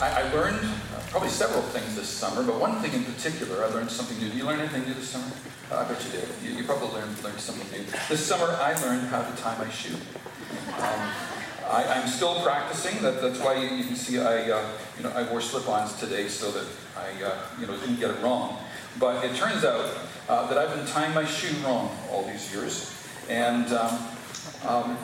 I, I, learned uh, probably several things this summer, but one thing in particular, I learned something new. Did you learn anything new this summer? Uh, I bet you did. You, you, probably learned, learned something new. This summer, I learned how to tie my shoe. Um, I, am still practicing. That, that's why you, you can see I, uh, you know, I wore slip-ons today so that I, uh, you know, didn't get it wrong. But it turns out uh, that I've been tying my shoe wrong all these years, and um, um,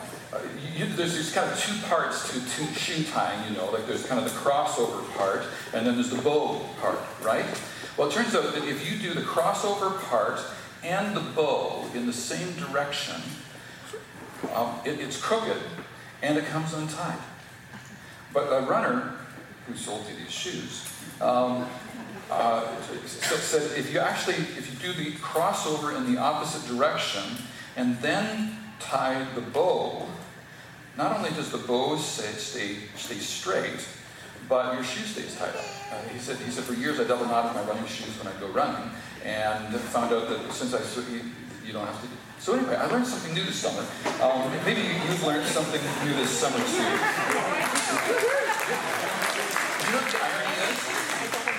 you, there's these kind of two parts to, to shoe tying. You know, like there's kind of the crossover part, and then there's the bow part, right? Well, it turns out that if you do the crossover part and the bow in the same direction, um, it, it's crooked and it comes untied. But a runner who sold you these shoes um, uh, said if you actually if you do the crossover in the opposite direction and then tie the bow, not only does the bow stay, stay, stay straight, but your shoe stays tied up. Uh, he said he said for years I double knotted my running shoes when I go running, and found out that since I you, you don't have to so anyway, I learned something new this summer. Um, maybe you've learned something new this summer too. You know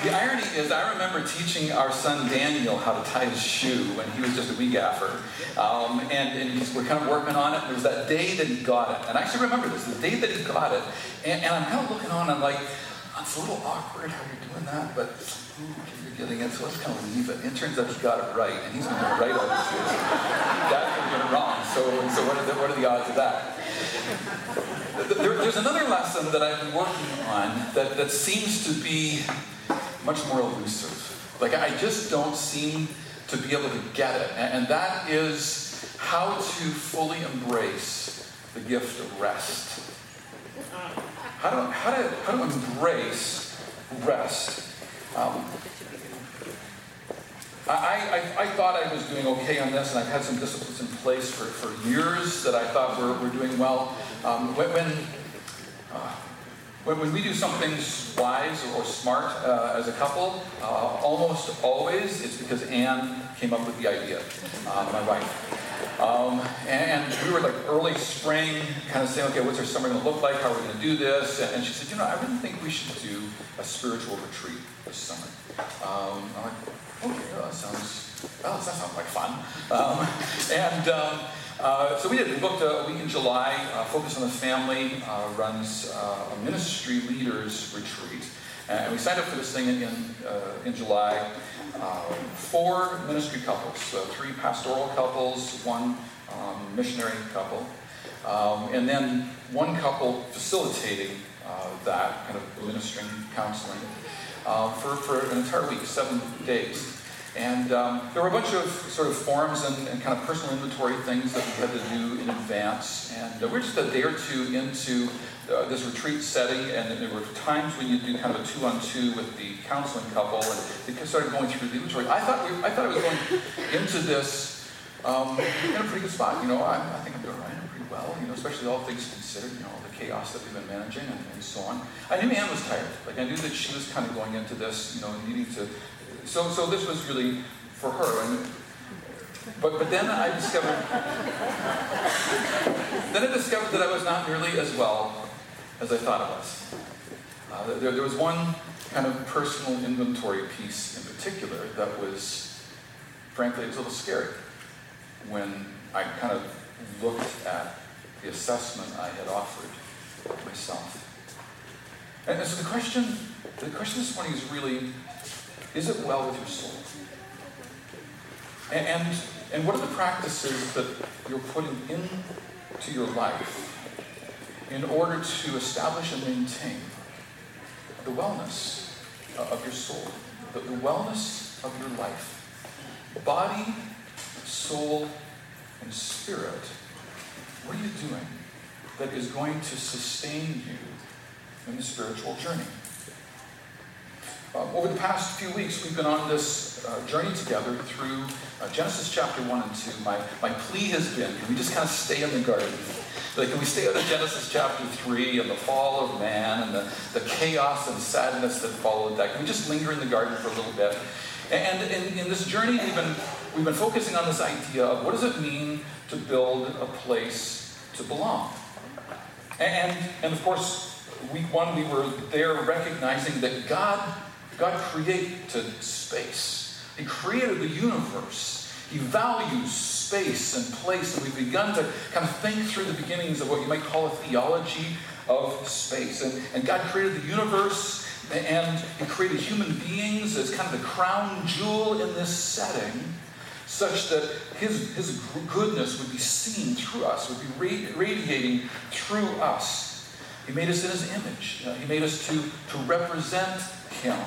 the irony is? I remember teaching our son Daniel how to tie his shoe when he was just a wee gaffer. Um, and, and we're kind of working on it. It was that day that he got it. And I actually remember this, the day that he got it. And, and I'm kind of looking on, and I'm like, it's a little awkward how you're doing that, but you're getting it, so let's kind of leave it. And it turns out he got it right, and he's been doing it right all these years. Dad's been wrong, so, so what, are the, what are the odds of that? There, there's another lesson that I've been working on that, that seems to be much more elusive. Like, I just don't seem to be able to get it, and, and that is how to fully embrace the gift of rest. How to, how to, how to embrace rest. Um, I, I, I, thought I was doing okay on this, and I've had some disciplines in place for, for years that I thought were, were doing well. Um, when, when, uh, when, when, we do something wise or smart uh, as a couple, uh, almost always it's because Anne came up with the idea, uh, my wife. Um, and, we were like early spring, kind of saying, okay, what's our summer going to look like? How are we going to do this? And she said, you know, I really think we should do a spiritual retreat this summer. Um, I'm like, okay, well, that sounds, well, that sounds like fun. Um, and um, uh, so we did. We booked a week in July. Uh, Focus on the Family uh, runs uh, a ministry leaders retreat. And we signed up for this thing in, uh, in July. Uh, four ministry couples, so three pastoral couples, one um, missionary couple, um, and then one couple facilitating uh, that kind of ministering, counseling uh, for, for an entire week, seven days. And um, there were a bunch of sort of forms and, and, kind of personal inventory things that we had to do in advance. And uh, we're just a day or two into uh, this retreat setting, and there were times when you do kind of a two-on-two with the counseling couple, and they started going through the inventory. I thought we, I thought I was going into this um, in a pretty good spot. You know, I, I think I'm doing right. Pretty well. You know, especially all things considered. You know, all the chaos that we've been managing and, and so on. I knew Anne was tired. Like I knew that she was kind of going into this. You know, needing to. So, so this was really for her. And, but, but then I discovered, then I discovered that I was not nearly as well as I thought I was. Uh, there, there was one kind of personal inventory piece in particular that was, frankly, it was a little scary when I kind of looked at the assessment I had offered myself. And, so the question, the question this morning is really, is it well with your soul? And, and, and what are the practices that you're putting into your life in order to establish and maintain the wellness of your soul, the, the wellness of your life. Body, soul, and spirit. What are you doing that is going to sustain you in the spiritual journey? Uh, over the past few weeks, we've been on this uh, journey together through uh, Genesis chapter 1 and 2. My, my plea has been can we just kind of stay in the garden? Like, can we stay out of Genesis chapter 3 and the fall of man and the, the chaos and sadness that followed that? Can we just linger in the garden for a little bit? And in, in this journey, we've been, we've been focusing on this idea of what does it mean to build a place to belong? And, and of course, week one, we were there recognizing that God, God created space. He created the universe. He values space and place, and we've begun to kind of think through the beginnings of what you might call a theology of space. And, and God created the universe, and He created human beings as kind of the crown jewel in this setting such that his, his goodness would be seen through us, would be radiating through us. He made us in his image. Uh, he made us to, to represent him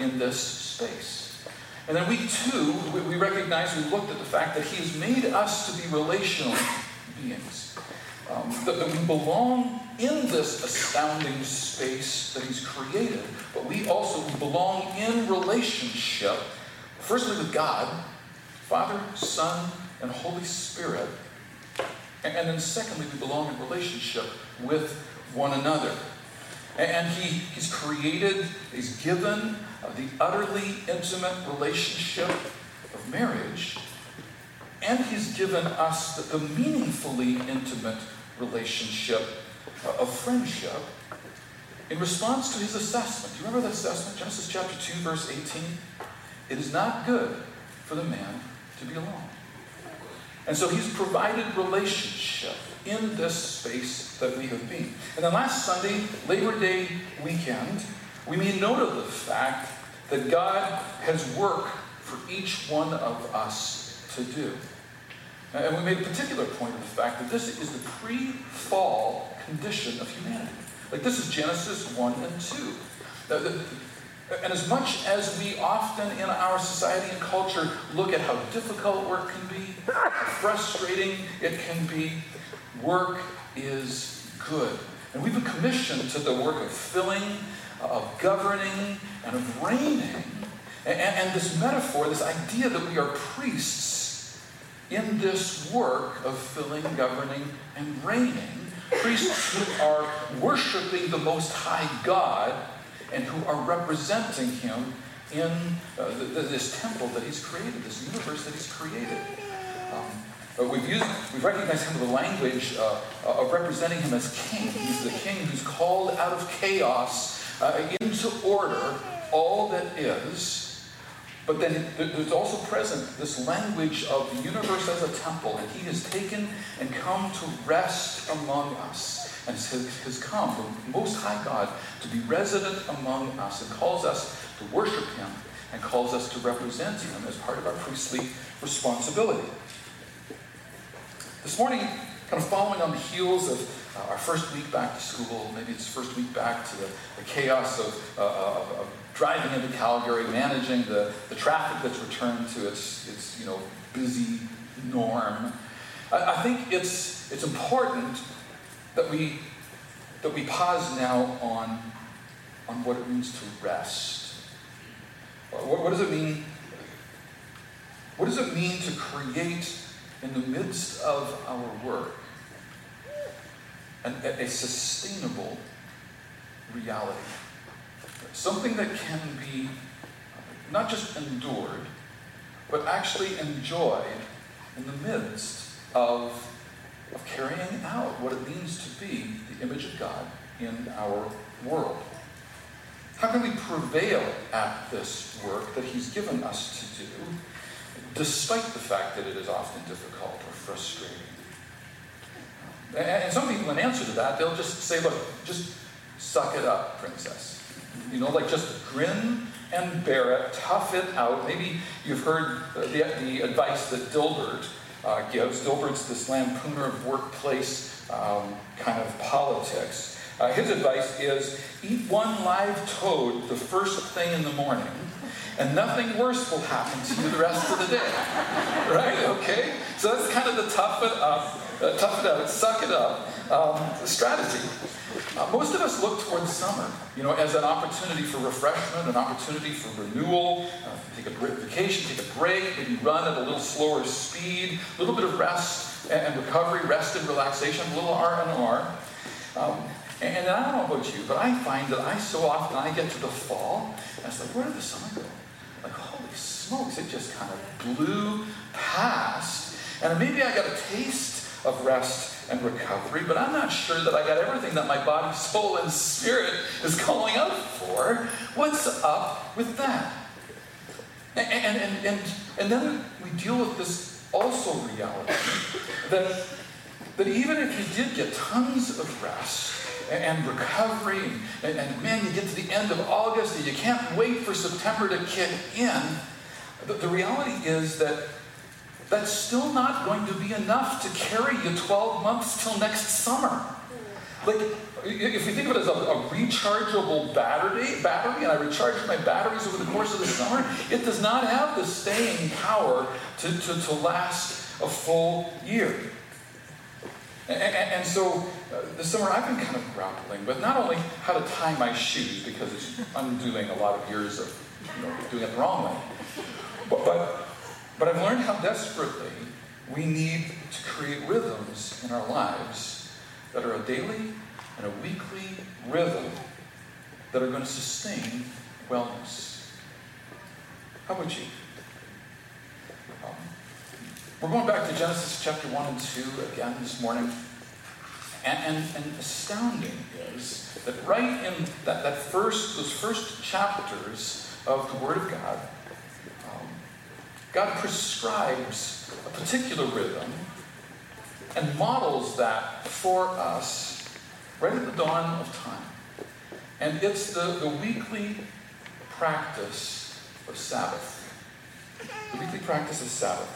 in this space. And then we too, we, we recognize, we looked at the fact that he has made us to be relational beings. Um, that, that we belong in this astounding space that he's created, but we also belong in relationship, firstly with God, Father, Son, and Holy Spirit. And, and then secondly, we belong in relationship with one another. And he, he's created, he's given uh, the utterly intimate relationship of marriage, and he's given us the, the meaningfully intimate relationship uh, of friendship in response to his assessment. Do you remember that assessment? Genesis chapter 2, verse 18. It is not good for the man to be alone. And so he's provided relationship in this space that we have been. And then last Sunday, Labor Day weekend, we made note of the fact that God has work for each one of us to do. And we made a particular point of the fact that this is the pre fall condition of humanity. Like this is Genesis 1 and 2. And as much as we often in our society and culture look at how difficult work can be, how frustrating it can be, work is good. And we've been commissioned to the work of filling, of governing, and of reigning. And, and this metaphor, this idea that we are priests in this work of filling, governing, and reigning. Priests who are worshiping the Most High God and who are representing him in uh, the, the, this temple that he's created, this universe that he's created. Um, we've used, we've recognized him with the language uh, uh, of representing him as king. He's the king who's called out of chaos uh, into order all that is. But then there's also present this language of the universe as a temple, and he has taken and come to rest among us and has come, the Most High God, to be resident among us and calls us to worship Him and calls us to represent Him as part of our priestly responsibility. This morning, kind of following on the heels of uh, our first week back to school, maybe it's first week back to the, the chaos of, uh, of, of, driving into Calgary, managing the, the traffic that's returned to its, its you know, busy norm. I, I think it's, it's important that we, that we pause now on, on what it means to rest. What, what does it mean? What does it mean to create in the midst of our work an, a sustainable reality? Something that can be not just endured, but actually enjoyed in the midst of of carrying out what it means to be the image of God in our world. How can we prevail at this work that He's given us to do, despite the fact that it is often difficult or frustrating? And some people, in answer to that, they'll just say, look, just suck it up, princess. You know, like just grin and bear it, tough it out. Maybe you've heard the, the advice that Dilbert uh, gives. Dilbert's this lampooner of workplace um, kind of politics. Uh, his advice is eat one live toad the first thing in the morning, and nothing worse will happen to you the rest of the day. right? Okay? So that's kind of the tough it up, uh, tough it out, suck it up um, strategy. Uh, most of us look towards summer, you know, as an opportunity for refreshment, an opportunity for renewal, uh, take a vacation, take a break, maybe run at a little slower speed, a little bit of rest and recovery, rest and relaxation, a little R and R. Um, and I don't know about you, but I find that I so often I get to the fall, and it's like, where did the summer go? Like, holy smokes, it just kind of blew past. And maybe I got a taste of rest and recovery, but I'm not sure that I got everything that my body, soul, and spirit is calling out for. What's up with that? And, and, and, and, then we deal with this also reality that, that even if you did get tons of rest, and recovery, and, and, man, you get to the end of August and you can't wait for September to kick in. The, the reality is that that's still not going to be enough to carry you 12 months till next summer. Like, if you think of it as a, a, rechargeable battery, battery, and I recharge my batteries over the course of the summer, it does not have the staying power to, to, to last a full year. And, and, and so uh, this summer I've been kind of grappling with not only how to tie my shoes, because it's undoing a lot of years of you know, doing it the wrong way, but, but but I've learned how desperately we need to create rhythms in our lives that are a daily and a weekly rhythm that are going to sustain wellness. How about you? Um, we're going back to Genesis chapter 1 and 2 again this morning. And, and, and astounding is that right in that, that first, those first chapters of the Word of God, God prescribes a particular rhythm and models that for us right at the dawn of time. And it's the, the weekly practice of Sabbath. The weekly practice of Sabbath.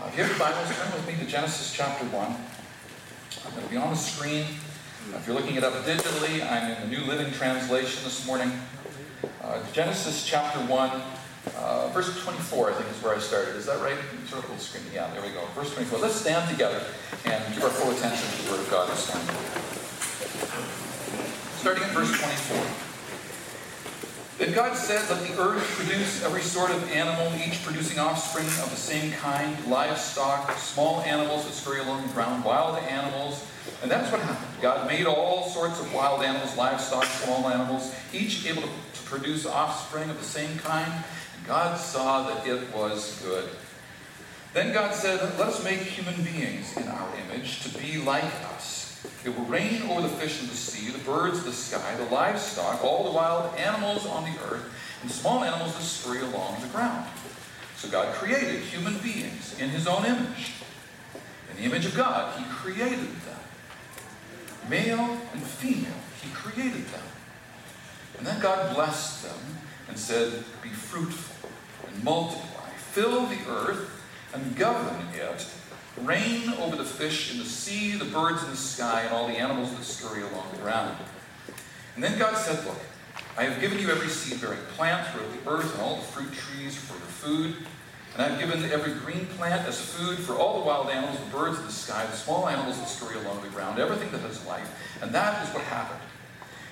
Uh, if you have your Bibles, turn with me to Genesis chapter 1. I'm going to be on the screen. If you're looking it up digitally, I'm in the New Living Translation this morning. Uh, Genesis chapter 1, uh, verse 24, I think, is where I started. Is that right? Sort of screen. Yeah, there we go. Verse 24. Let's stand together and give our full attention to the Word of God this morning. Starting at verse 24. Then God said, Let the earth produce every sort of animal, each producing offspring of the same kind, livestock, small animals that scurry along the ground, wild animals. And that's what happened. God made all sorts of wild animals, livestock, small animals, each able to produce offspring of the same kind. God saw that it was good. Then God said, Let us make human beings in our image to be like us. It will reign over the fish of the sea, the birds of the sky, the livestock, all the wild animals on the earth, and small animals that scurry along the ground. So God created human beings in his own image. In the image of God, he created them. Male and female, he created them. And then God blessed them and said, Be fruitful and multiply, fill the earth and govern it, reign over the fish in the sea, the birds in the sky, and all the animals that scurry along the ground. And then God said, Look, I have given you every seed bearing plant throughout the earth and all the fruit trees for your food. And I have given every green plant as food for all the wild animals, the birds of the sky, the small animals that scurry along the ground, everything that has life. And that is what happened.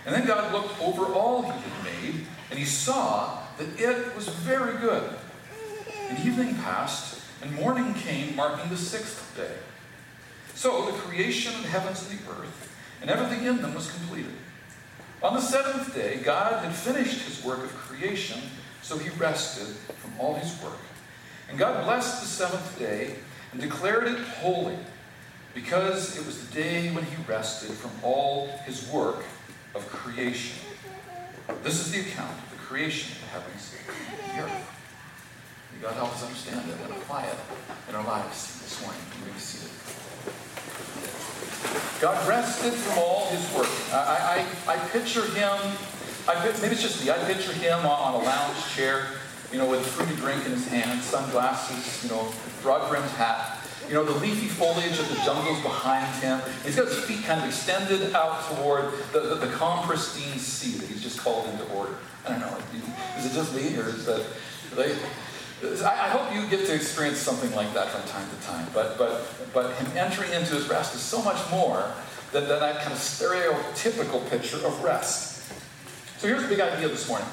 And then God looked over all he had made, and he saw that it was very good. And evening passed, and morning came, marking the sixth day. So the creation of the heavens and the earth, and everything in them was completed. On the seventh day, God had finished his work of creation, so he rested from all his work. And God blessed the seventh day and declared it holy, because it was the day when he rested from all his work of creation. This is the account creation of the heavens and the earth. May God help us understand it and apply it in our lives this morning. You may be seated. God rested from all his work. I, I, I picture him, I, maybe it's just me, I picture him on, a lounge chair, you know, with a fruity drink in his hand, sunglasses, you know, broad-brimmed hat, you know, the leafy foliage of the jungles behind him. He's got his feet kind of extended out toward the, the, the calm, pristine sea that he's just called into order. I don't know, is it just me or is that, they, I, hope you get to experience something like that from time to time. But, but, but him entering into his rest is so much more than, than that kind of stereotypical picture of rest. So here's the big idea this morning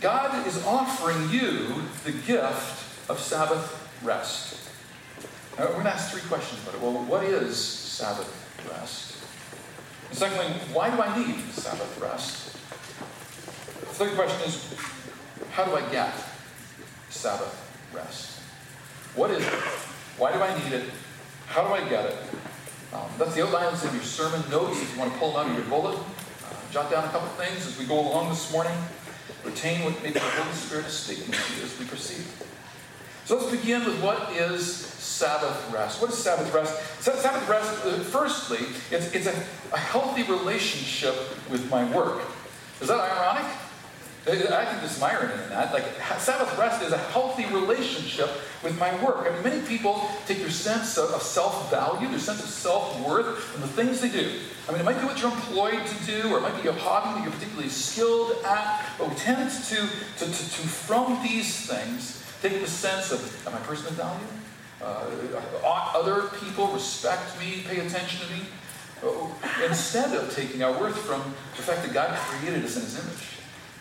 God is offering you the gift of Sabbath rest. Uh, we're going to ask three questions about it. Well, what is Sabbath rest? And secondly, why do I need Sabbath rest? Third question is, how do I get Sabbath rest? What is it? Why do I need it? How do I get it? Um, that's the outlines of your sermon notes. If you want to pull them out of your bullet, uh, jot down a couple things as we go along this morning. Retain what maybe the Holy Spirit is speaking to you as we proceed. So let's begin with what is Sabbath rest. What is Sabbath rest? Sabbath rest, uh, firstly, it's, it's a, a healthy relationship with my work. Is that ironic? I think there's some irony in that. Like, Sabbath rest is a healthy relationship with my work. I mean, many people take their sense of, self value, their sense of self worth from the things they do. I mean, it might be what you're employed to do, or it might be a hobby that you're particularly skilled at, but we tend to, to, to, to from these things, take the sense of, am I personal value? Uh, ought other people respect me, pay attention to me? Uh, instead of taking our worth from the fact that God created us in His image.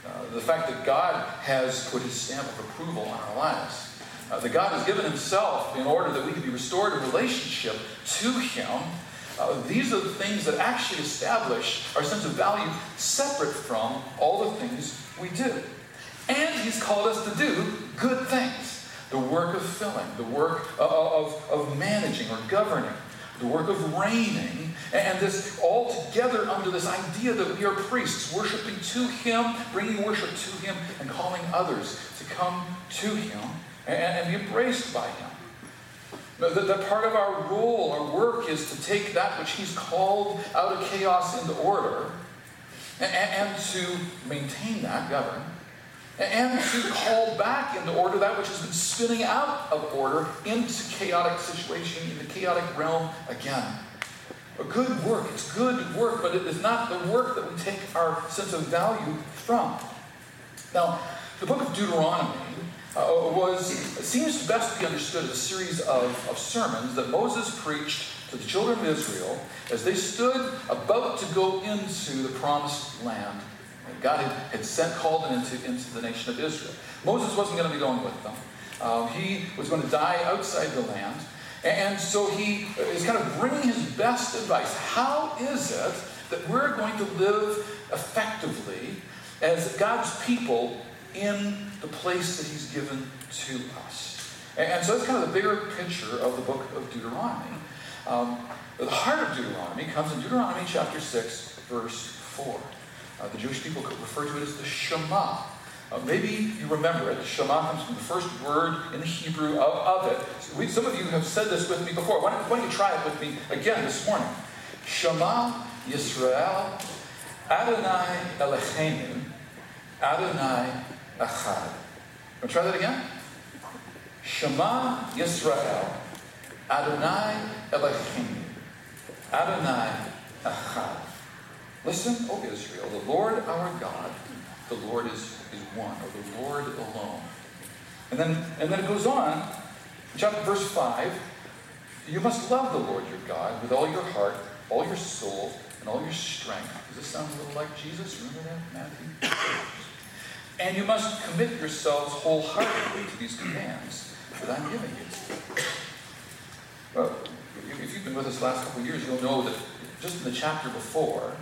Uh, the fact that God has put his stamp of approval on our lives. Uh, that God has given himself in order that we can be restored in relationship to him. Uh, these are the things that actually establish our sense of value separate from all the things we do. And he's called us to do good things. The work of filling, the work of, of, of managing or governing, the work of reigning, and this all together under this idea that we are priests, worshiping to Him, bringing worship to Him, and calling others to come to Him and, and be embraced by Him. That, part of our role, our work, is to take that which He's called out of chaos into order and, and to maintain that, govern, and to call back into order that which has been spinning out of order into chaotic situation, into chaotic realm again. A good work, it's good work, but it is not the work that we take our sense of value from. Now, the book of Deuteronomy uh, was seems to be understood as a series of, of sermons that Moses preached to the children of Israel as they stood about to go into the promised land God had, had sent, called them into, into the nation of Israel. Moses wasn't going to be going with them. Um, he was going to die outside the land. And so he is kind of bringing his best advice. How is it that we're going to live effectively as God's people in the place that he's given to us? And so that's kind of the bigger picture of the book of Deuteronomy. Um, the heart of Deuteronomy comes in Deuteronomy chapter 6, verse 4. Uh, the Jewish people could refer to it as the Shema. Uh, maybe you remember it. The Shema comes from the first word in the Hebrew of, of it. We, some of you have said this with me before. Why don't, why don't you try it with me again this morning? Shema Yisrael Adonai Eloheinu Adonai Echad. Want to try that again? Shema Yisrael Adonai Eloheinu Adonai Echad. Listen, O Israel, the Lord our God, the Lord is, is one, or the Lord alone. And then, and then it goes on, chapter verse 5, you must love the Lord your God with all your heart, all your soul, and all your strength. Does this sound a little like Jesus? Remember that, Matthew? And you must commit yourselves wholeheartedly to these commands that I'm giving you. Well, if you've been with us the last couple of years, you'll know that just in the chapter before,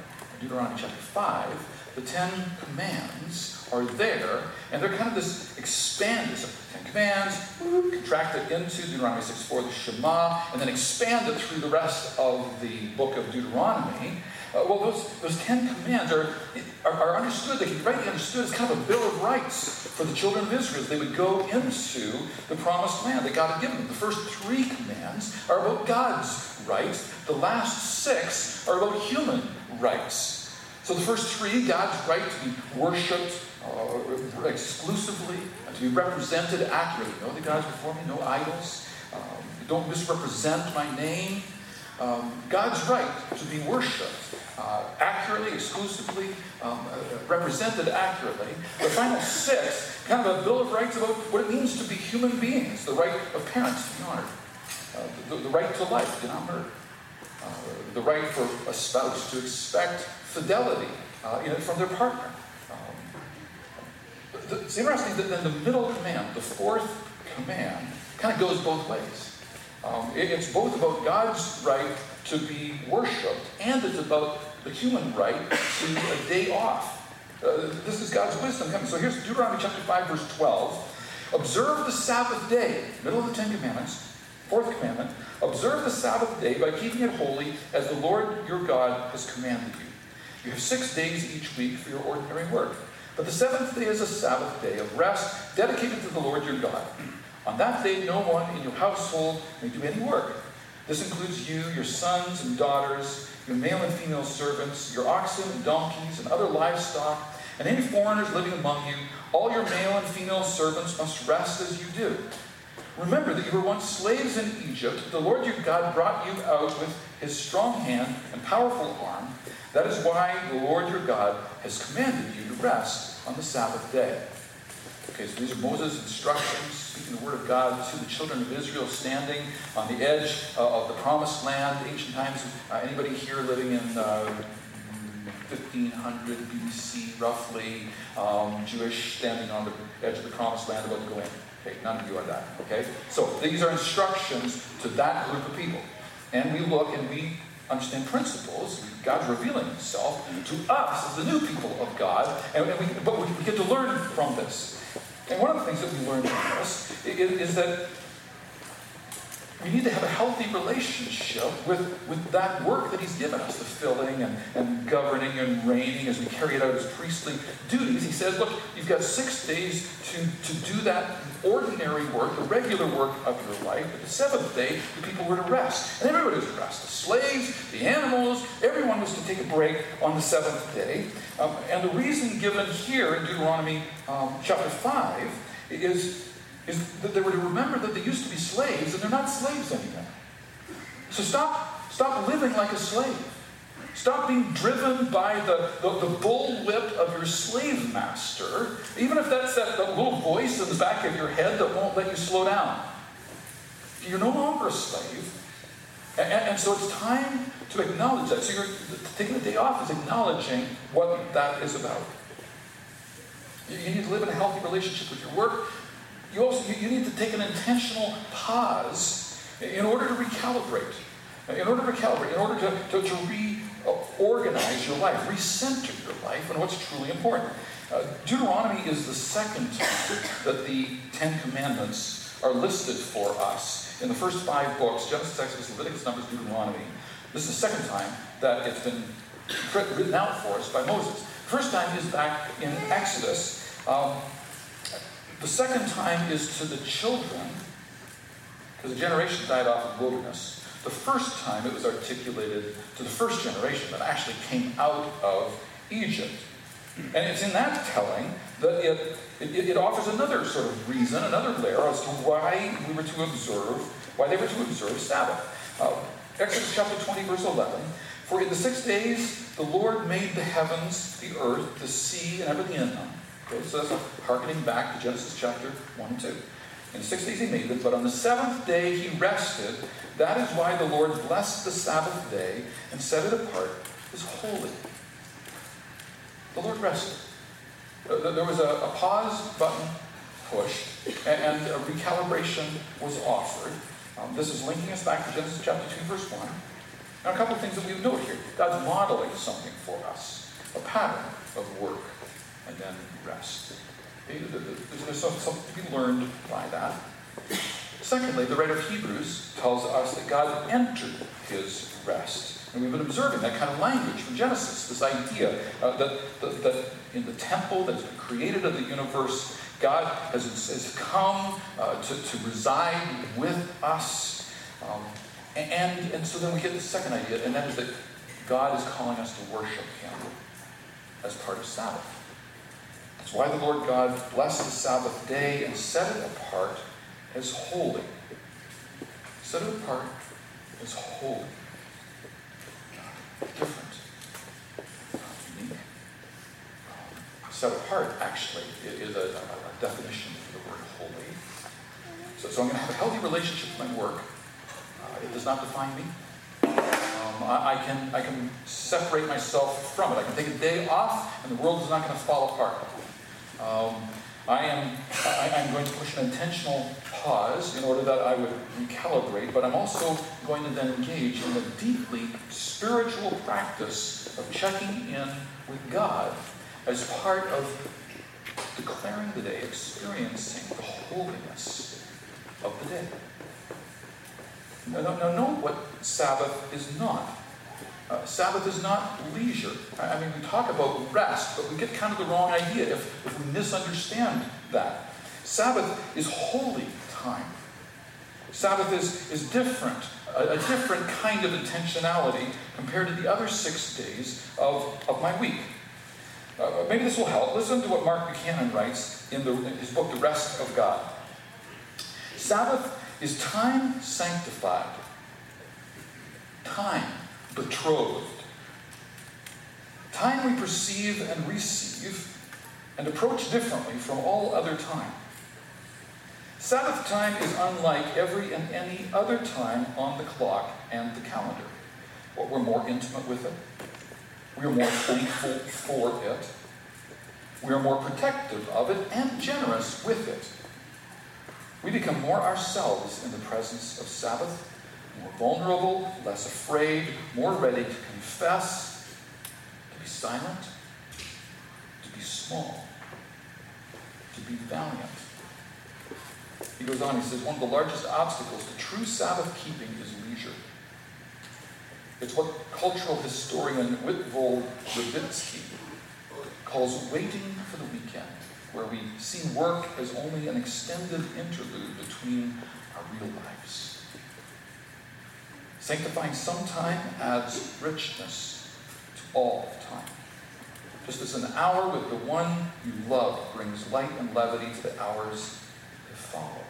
Deuteronomy chapter 5, the Ten Commands are there, and they're kind of this expanded. So Ten Commands, contracted into Deuteronomy 6 4, the Shema, and then expanded through the rest of the book of Deuteronomy. Uh, well, those, those Ten Commands are, are, are, understood, they can be rightly understood as kind of a bill of rights for the children of Israel they would go into the promised land that God had given them. The first three commands are about God's rights, the last six are about human rights. So the first three God's right to be worshipped uh, exclusively, to be represented accurately. No other gods before me, no idols. Um, don't misrepresent my name. Um, God's right to be worshipped uh, accurately, exclusively, um, uh, represented accurately. The final six, kind of a bill of rights about what it means to be human beings, the right of parents to be honored, uh, the, the, right to life, to not murder, uh, the right for a spouse to expect fidelity uh, from their partner. Um, the, it's interesting that then the middle command, the fourth command, kind of goes both ways. Um, it, it's both about God's right to be worshipped and it's about the human right to a day off. Uh, this is God's wisdom coming. So here's Deuteronomy chapter 5, verse 12. Observe the Sabbath day, middle of the Ten Commandments, Fourth commandment observe the Sabbath day by keeping it holy as the Lord your God has commanded you. You have six days each week for your ordinary work. But the seventh day is a Sabbath day of rest dedicated to the Lord your God. On that day, no one in your household may do any work. This includes you, your sons and daughters, your male and female servants, your oxen and donkeys, and other livestock, and any foreigners living among you. All your male and female servants must rest as you do. Remember that you were once slaves in Egypt. The Lord your God brought you out with his strong hand and powerful arm. That is why the Lord your God has commanded you to rest on the Sabbath day. Okay, so these are Moses' instructions, speaking the word of God to the children of Israel standing on the edge uh, of the promised land. Ancient times, uh, anybody here living in uh, 1500 BC, roughly, um, Jewish, standing on the edge of the promised land about to go in. Okay, none of you are that. Okay, so these are instructions to that group of people. And we look and we understand principles. God's revealing Himself to us as the new people of God, and, we, but we, get to learn from this. And one of the things that we learn from this is, is that we need to have a healthy relationship with, with that work that He's given us, the filling and, and governing and reigning as we carry it out as priestly duties. He says, look, you've got six days to, to do that ordinary work, the regular work of your life. But the seventh day, the people were to rest. And everybody was to rest. The slaves, the animals, everyone was to take a break on the seventh day. Um, and the reason given here in Deuteronomy um, chapter 5 is is that they were to remember that they used to be slaves and they're not slaves anymore. So stop, stop living like a slave. Stop being driven by the, the, the bullwhip of your slave master, even if that's that, that little voice in the back of your head that won't let you slow down. You're no longer a slave. And, and, so it's time to acknowledge that. So you're taking the day off is acknowledging what that is about. You need to live in a healthy relationship with your work, you also you, need to take an intentional pause in order to recalibrate, in order to recalibrate, in order to, to, to reorganize your life, recenter your life on what's truly important. Uh, Deuteronomy is the second time that the Ten Commandments are listed for us in the first five books Genesis, Exodus, Leviticus, Numbers, Deuteronomy. This is the second time that it's been written out for us by Moses. First time is back in Exodus. Um, the second time is to the children, because the generation died off in the wilderness. The first time it was articulated to the first generation that actually came out of Egypt. And it's in that telling that it, it, it, offers another sort of reason, another layer as to why we were to observe, why they were to observe Sabbath. Uh, Exodus chapter 20, verse 11. For in the six days the Lord made the heavens, the earth, the sea, and everything in them. Okay, so that's harkening back to Genesis chapter 1 and 2. In six days he made them, but on the seventh day he rested. That is why the Lord blessed the Sabbath day and set it apart as holy. The Lord rested. Uh, there was a, a pause button pushed, and a recalibration was offered. Um, this is linking us back to Genesis chapter 2, verse 1. Now, a couple of things that we note here. God's modeling something for us, a pattern of work and then rest. There's something to be learned by that. Secondly, the writer of Hebrews tells us that God entered his rest. And we've been observing that kind of language from Genesis, this idea uh, that, that, that, in the temple that has been created of the universe, God has, has come uh, to, to reside with us. Um, and, and so then we get the second idea, and that is that God is calling us to worship him as part of Sabbath. Why the Lord God blessed the Sabbath day and set it apart as holy. Set it apart as holy. Different. Unique. Set apart, actually, is a, a, a definition for the word holy. So, so I'm going to have a healthy relationship with my work. Uh, it does not define me. Um, I, I, can, I can separate myself from it. I can take a day off, and the world is not going to fall apart. Um, I am I, am going to push an intentional pause in order that I would recalibrate, but I'm also going to then engage in a deeply spiritual practice of checking in with God as part of declaring the day, experiencing the holiness of the day. Now, now, know what Sabbath is not. Uh, Sabbath is not leisure. I, mean, we talk about rest, but we get kind of the wrong idea if, if we misunderstand that. Sabbath is holy time. Sabbath is, is different, a, a, different kind of intentionality compared to the other six days of, of my week. Uh, maybe this will help. Listen to what Mark Buchanan writes in, the, in his book, The Rest of God. Sabbath is time sanctified, time betrothed, time we perceive and receive and approach differently from all other time. Sabbath time is unlike every and any other time on the clock and the calendar. But we're more intimate with it. We are more thankful for it. We are more protective of it and generous with it. We become more ourselves in the presence of Sabbath, more vulnerable, less afraid, more ready to confess, to be silent, to be small, to be valiant. He goes on, he says, one of the largest obstacles to true Sabbath keeping is leisure. It's what cultural historian Witold Rybczynski calls waiting for the weekend, where we see work as only an extended interlude between our real lives. Sanctifying some time adds richness to all time. Just as an hour with the one you love brings light and levity to the hours that follow.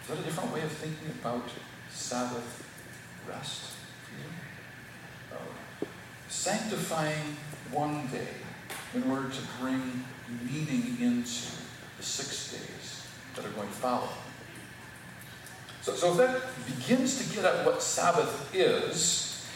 Is that a different way of thinking about Sabbath rest for you? Uh, sanctifying one day in order to bring meaning into the six days that are going to follow. So, so if that begins to get at what Sabbath is,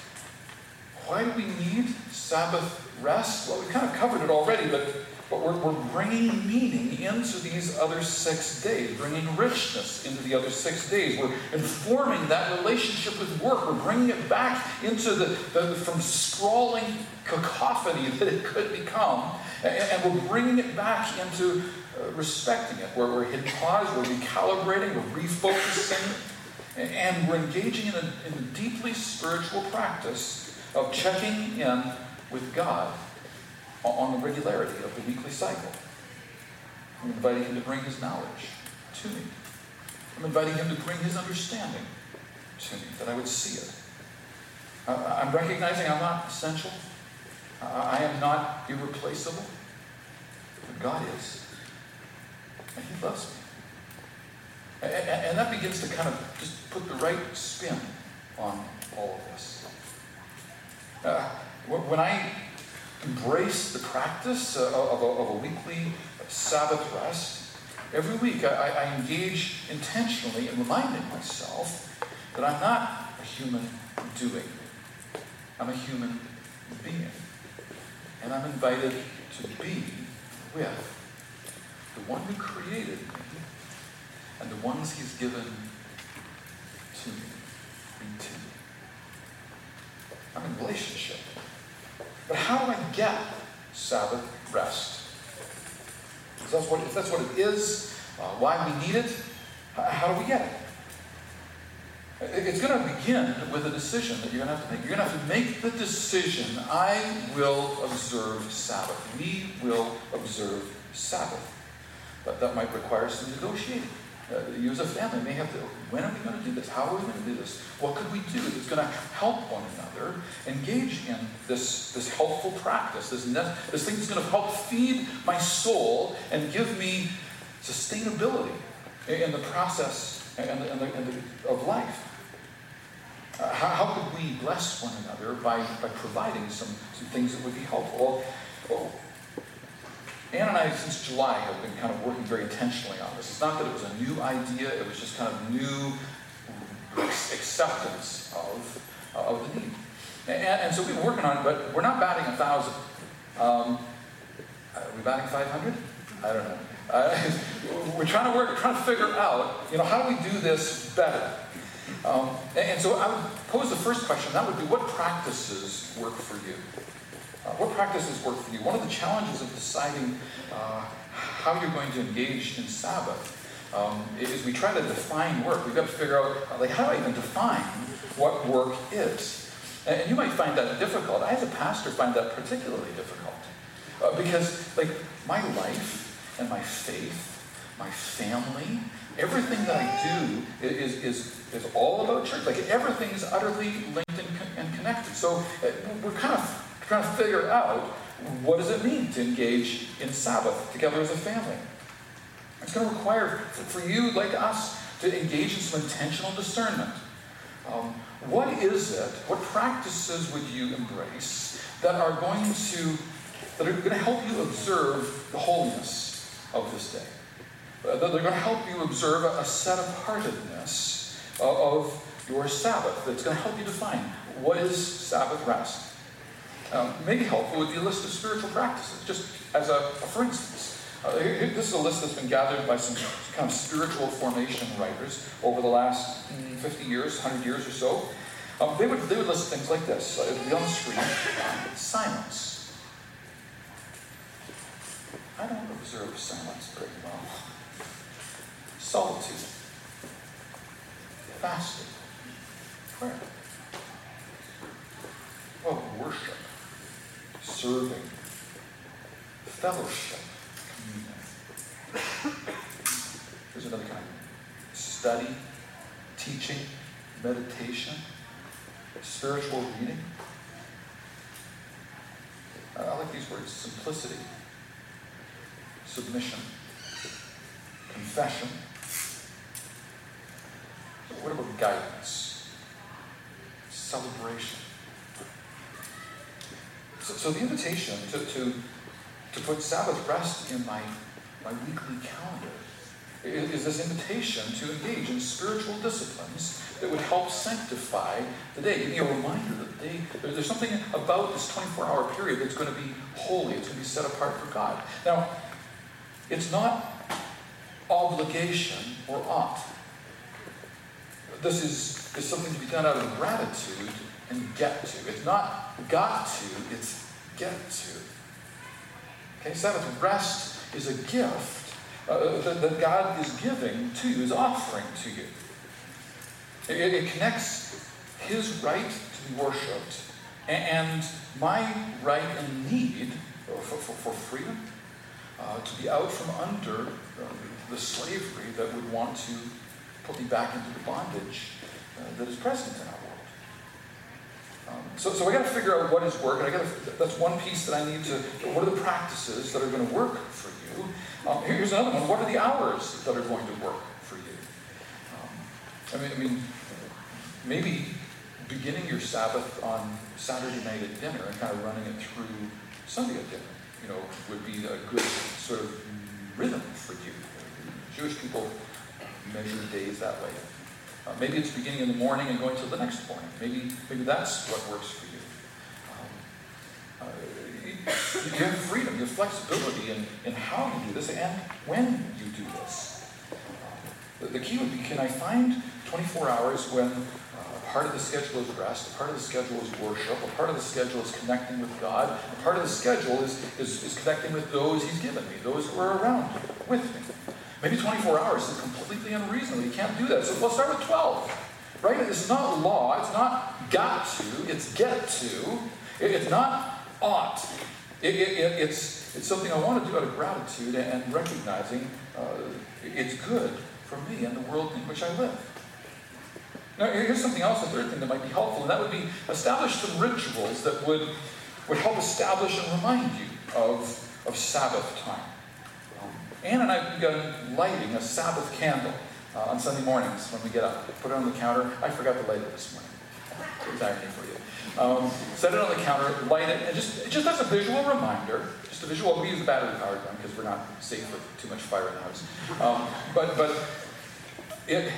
why do we need Sabbath rest? Well, we kind of covered it already, but but we're, we're bringing meaning into these other six days, bringing richness into the other six days. We're informing that relationship with work. We're bringing it back into the, the from sprawling cacophony that it could become. And, and we're bringing it back into respecting it, where we're hitting pause, we're recalibrating, we're refocusing, and we're engaging in a, in a deeply spiritual practice of checking in with God on the regularity of the weekly cycle. I'm inviting him to bring his knowledge to me. I'm inviting him to bring his understanding to me, that I would see it. Uh, I'm recognizing I'm not essential. Uh, I am not irreplaceable. But God is. And me. And, and, that begins to kind of just put the right spin on all of this. Uh, when I embrace the practice of a, of a weekly Sabbath rest. Every week I, I, engage intentionally in reminding myself that I'm not a human doing. I'm a human being. And I'm invited to be with the one who created me and the ones he's given to me. Be to me. I'm in relationship but how do I get Sabbath rest? If that's what, if that's what it is, uh, why we need it, how do we get it? It's going to begin with a decision that you're going to have to make. You're going to have to make the decision I will observe Sabbath. We will observe Sabbath. That might require some negotiating. Uh, you as a family may have to, when are we going to do this? How are we going to do this? What could we do that's going to help one another engage in this, this helpful practice, this, this thing that's going to help feed my soul and give me sustainability in the process and, and, the, and the, of life? Uh, how, how, could we bless one another by, by providing some, some things that would be helpful? Well, Anne and I, since July, have been kind of working very intentionally on this. It's not that it was a new idea, it was just kind of new acceptance of, uh, of the need. And, and, so we've been working on it, but we're not batting a thousand. Um, are we batting 500? I don't know. Uh, we're trying to work, trying to figure out, you know, how do we do this better? Um, and, and so I would pose the first question, that would be what practices work for you? Uh, what practices work for you? One of the challenges of deciding uh, how you're going to engage in Sabbath um, is we try to define work. We've got to figure out, like, how do I even define what work is? And, and you might find that difficult. I, as a pastor, find that particularly difficult. Uh, because, like, my life and my faith, my family, everything that I do is, is, is all about church. Like, everything is utterly linked and, and connected. So uh, we're kind of trying to figure out what does it mean to engage in Sabbath together as a family. It's going to require for you, like us, to engage in some intentional discernment. Um, what is it, what practices would you embrace that are going to that are going to help you observe the holiness of this day? Uh, that are going to help you observe a, set apartedness of your Sabbath that's going to help you define what is Sabbath rest. Um, maybe helpful would be a list of spiritual practices, just as a, for instance. Uh, this is a list that's been gathered by some kind of spiritual formation writers over the last 50 years, 100 years or so. Um, they, would, they would list things like this. Uh, it would be on the screen. Silence. I don't observe silence very well. Solitude. Fasting. Prayer. Oh, worship. Serving. Fellowship Here's another kind. Study, teaching, meditation, spiritual reading. I like these words simplicity, submission, confession. What about guidance? So, the invitation to, to, to put Sabbath rest in my my weekly calendar is this invitation to engage in spiritual disciplines that would help sanctify the day. Give me a reminder that the day, there's something about this 24 hour period that's going to be holy, it's going to be set apart for God. Now, it's not obligation or ought. This is, is something to be done out of gratitude and get to. It's not got to, it's get to. Okay, Sabbath rest is a gift uh, that, that, God is giving to you, is offering to you. It, it connects His right to be worshipped and my right and need for, for, for freedom, uh, to be out from under uh, the slavery that would want to put me back into the bondage uh, that is present in. Um, so, so I got to figure out what is work, and I got. That's one piece that I need to. What are the practices that are going to work for you? Um, here's another one. What are the hours that are going to work for you? Um, I mean, I mean, maybe beginning your Sabbath on Saturday night at dinner and kind of running it through Sunday at dinner, you know, would be a good sort of rhythm for you. Jewish people measure days that way. Uh, maybe it's beginning in the morning and going to the next morning. Maybe, maybe that's what works for you. Um, uh, you, have freedom, you have flexibility in, in how you do this and when you do this. Um, the, the, key would be can I find 24 hours when uh, part of the schedule is rest, a part of the schedule is worship, a part of the schedule is connecting with God, a part of the schedule is, is, is connecting with those He's given me, those who are around with me. Maybe 24 hours is completely unreasonable. You can't do that. So we'll start with 12. Right? It's not law. It's not got to. It's get to. it's not ought. It, it, it's, it's something I want to do out of gratitude and recognizing uh, it's good for me and the world in which I live. Now, here's something else, a third thing that might be helpful, and that would be establish some rituals that would, would help establish and remind you of, of Sabbath time. Anne and I begun lighting a Sabbath candle uh, on Sunday mornings when we get up. Put it on the counter. I forgot to light it this morning. It's for you. Um, set it on the counter, light it, and just just as a visual reminder, just a visual. We use a battery-powered one because we're not safe with too much fire in the house. Um, but but it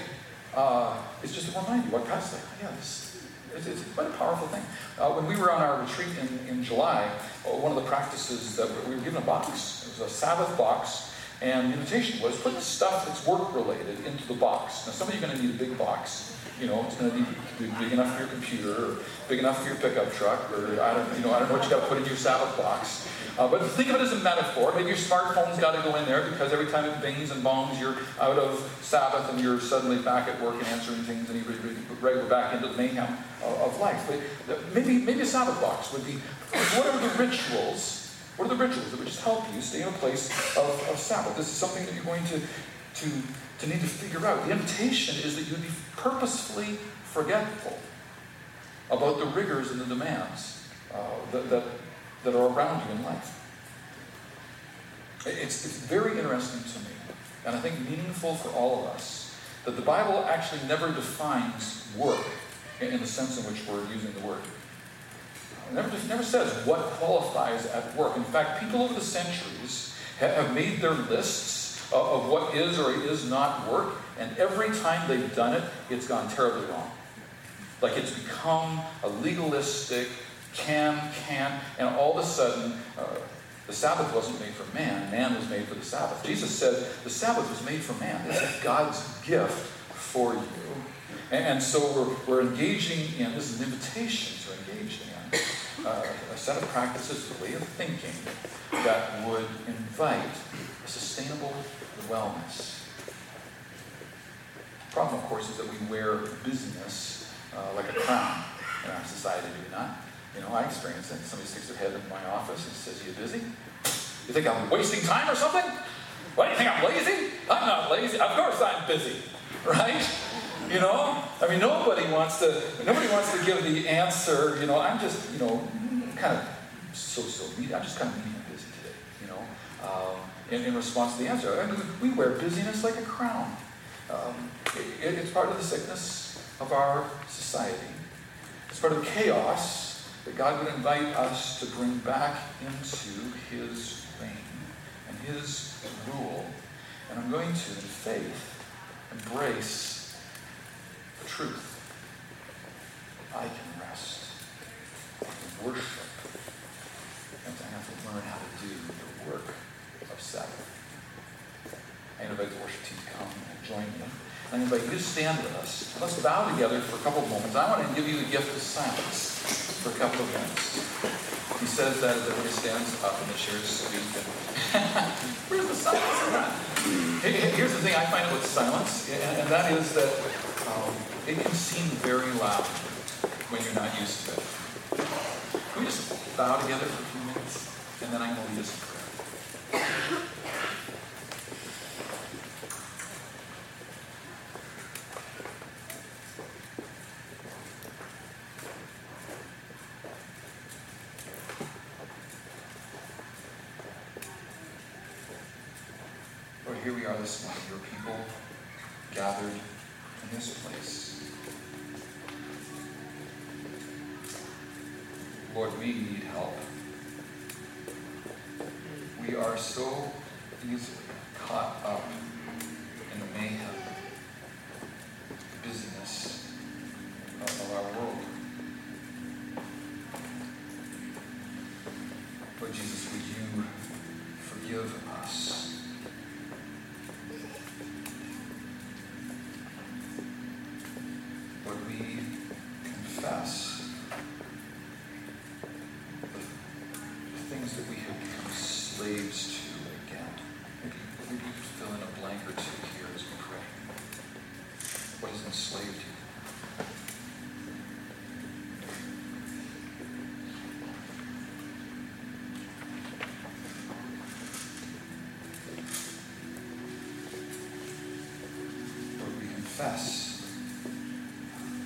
uh, it's just to remind you what God's like. Yeah, this, it's, it's quite a powerful thing. Uh, when we were on our retreat in, in July, uh, one of the practices that we were given a box. It was a Sabbath box And the invitation was put the stuff that's work related into the box. Now, some of you are going to need a big box. You know, it's going to be big enough for your computer, or big enough for your pickup truck, or I don't, you know, I don't know what you got to put in your Sabbath box. Uh, but think of it as a metaphor. Maybe your smartphone's got to go in there because every time it bings and bongs, you're out of Sabbath and you're suddenly back at work and answering things and you're go back into the mayhem of life. But maybe, maybe a Sabbath box would be what are the rituals? What are the rituals that would just help you stay in a place of, of Sabbath? This is something that you're going to, to, to need to figure out. The invitation is that you would be purposefully forgetful about the rigors and the demands uh, that, that that are around you in life. It's, it's very interesting to me, and I think meaningful for all of us, that the Bible actually never defines work in, in the sense in which we're using the word. It never, it never says what qualifies at work. In fact, people over the centuries have, made their lists of, what is or is not work, and every time they've done it, it's gone terribly wrong. Like it's become a legalistic, can, can, and all of a sudden, uh, the Sabbath wasn't made for man, man was made for the Sabbath. Jesus said the Sabbath was made for man. This is God's gift for you. And, and so we're, we're engaging in, this is an invitation to engage in uh, a set of practices, a way of thinking that would invite a sustainable wellness. The problem, of course, is that we wear busyness uh, like a crown in our society, do we not? You know, I experience it. Somebody sticks their head in my office and says, You busy? You think I'm wasting time or something? What do you think I'm lazy? I'm not lazy. Of course I'm busy. Right? You know? I mean nobody wants to nobody wants to give the answer, you know, I'm just, you know, kind of so so I'm just kind of medium busy today, you know. Um, in, in, response to the answer. I mean, we wear busyness like a crown. Um, it, it's part of the sickness of our society. It's part of the chaos that God would invite us to bring back into His reign and His rule. And I'm going to, in faith, embrace truth. I can rest. Can worship. And I have to learn how to do the work of Sabbath. I invite the worship team to come and join me. I invite you to stand with us. Let's bow together for a couple of moments. I want to give you the gift of silence for a couple of minutes. He says that as everybody stands up and the chairs speak. Where's the silence Here's the thing I find with silence, and that is that um, it can seem very loud when you're not used to it. Can we just bow together for a few minutes, and then I'm going to lead us in prayer. Lord, here we are this morning, your people gathered in this place. Lord, confess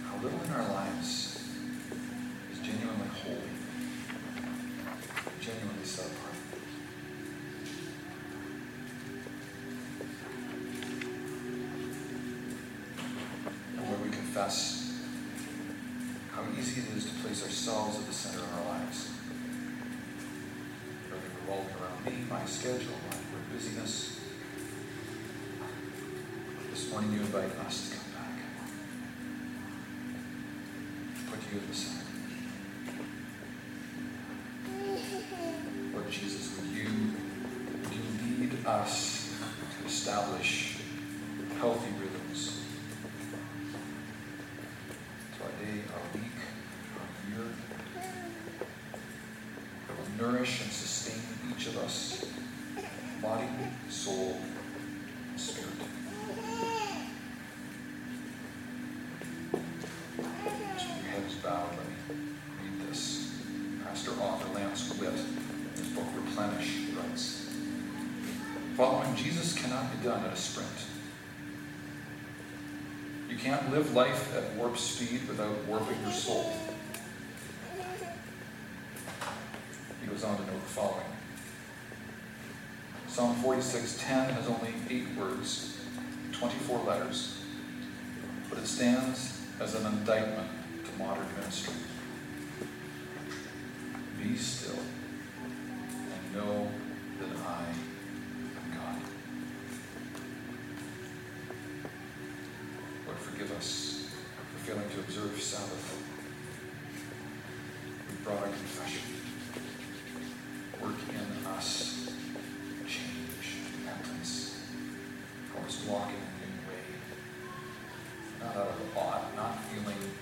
how little in our lives is genuinely holy, genuinely set apart. And where we confess how easy it is to place ourselves at the center of our lives. Everything revolving around me, my schedule, my busyness, morning you invite us to come back. Put you at the center. Lord Jesus, would you, would you lead us to establish You can't live life at warp speed without warping your soul. He goes on to note the following. Psalm 46:10 has only eight words, 24 letters, but it stands as an indictment to modern ministry. Be still and know Sabbath. We brought our confession. Work in us change, repentance. Help us walk in a new way. Not out of ought, not feeling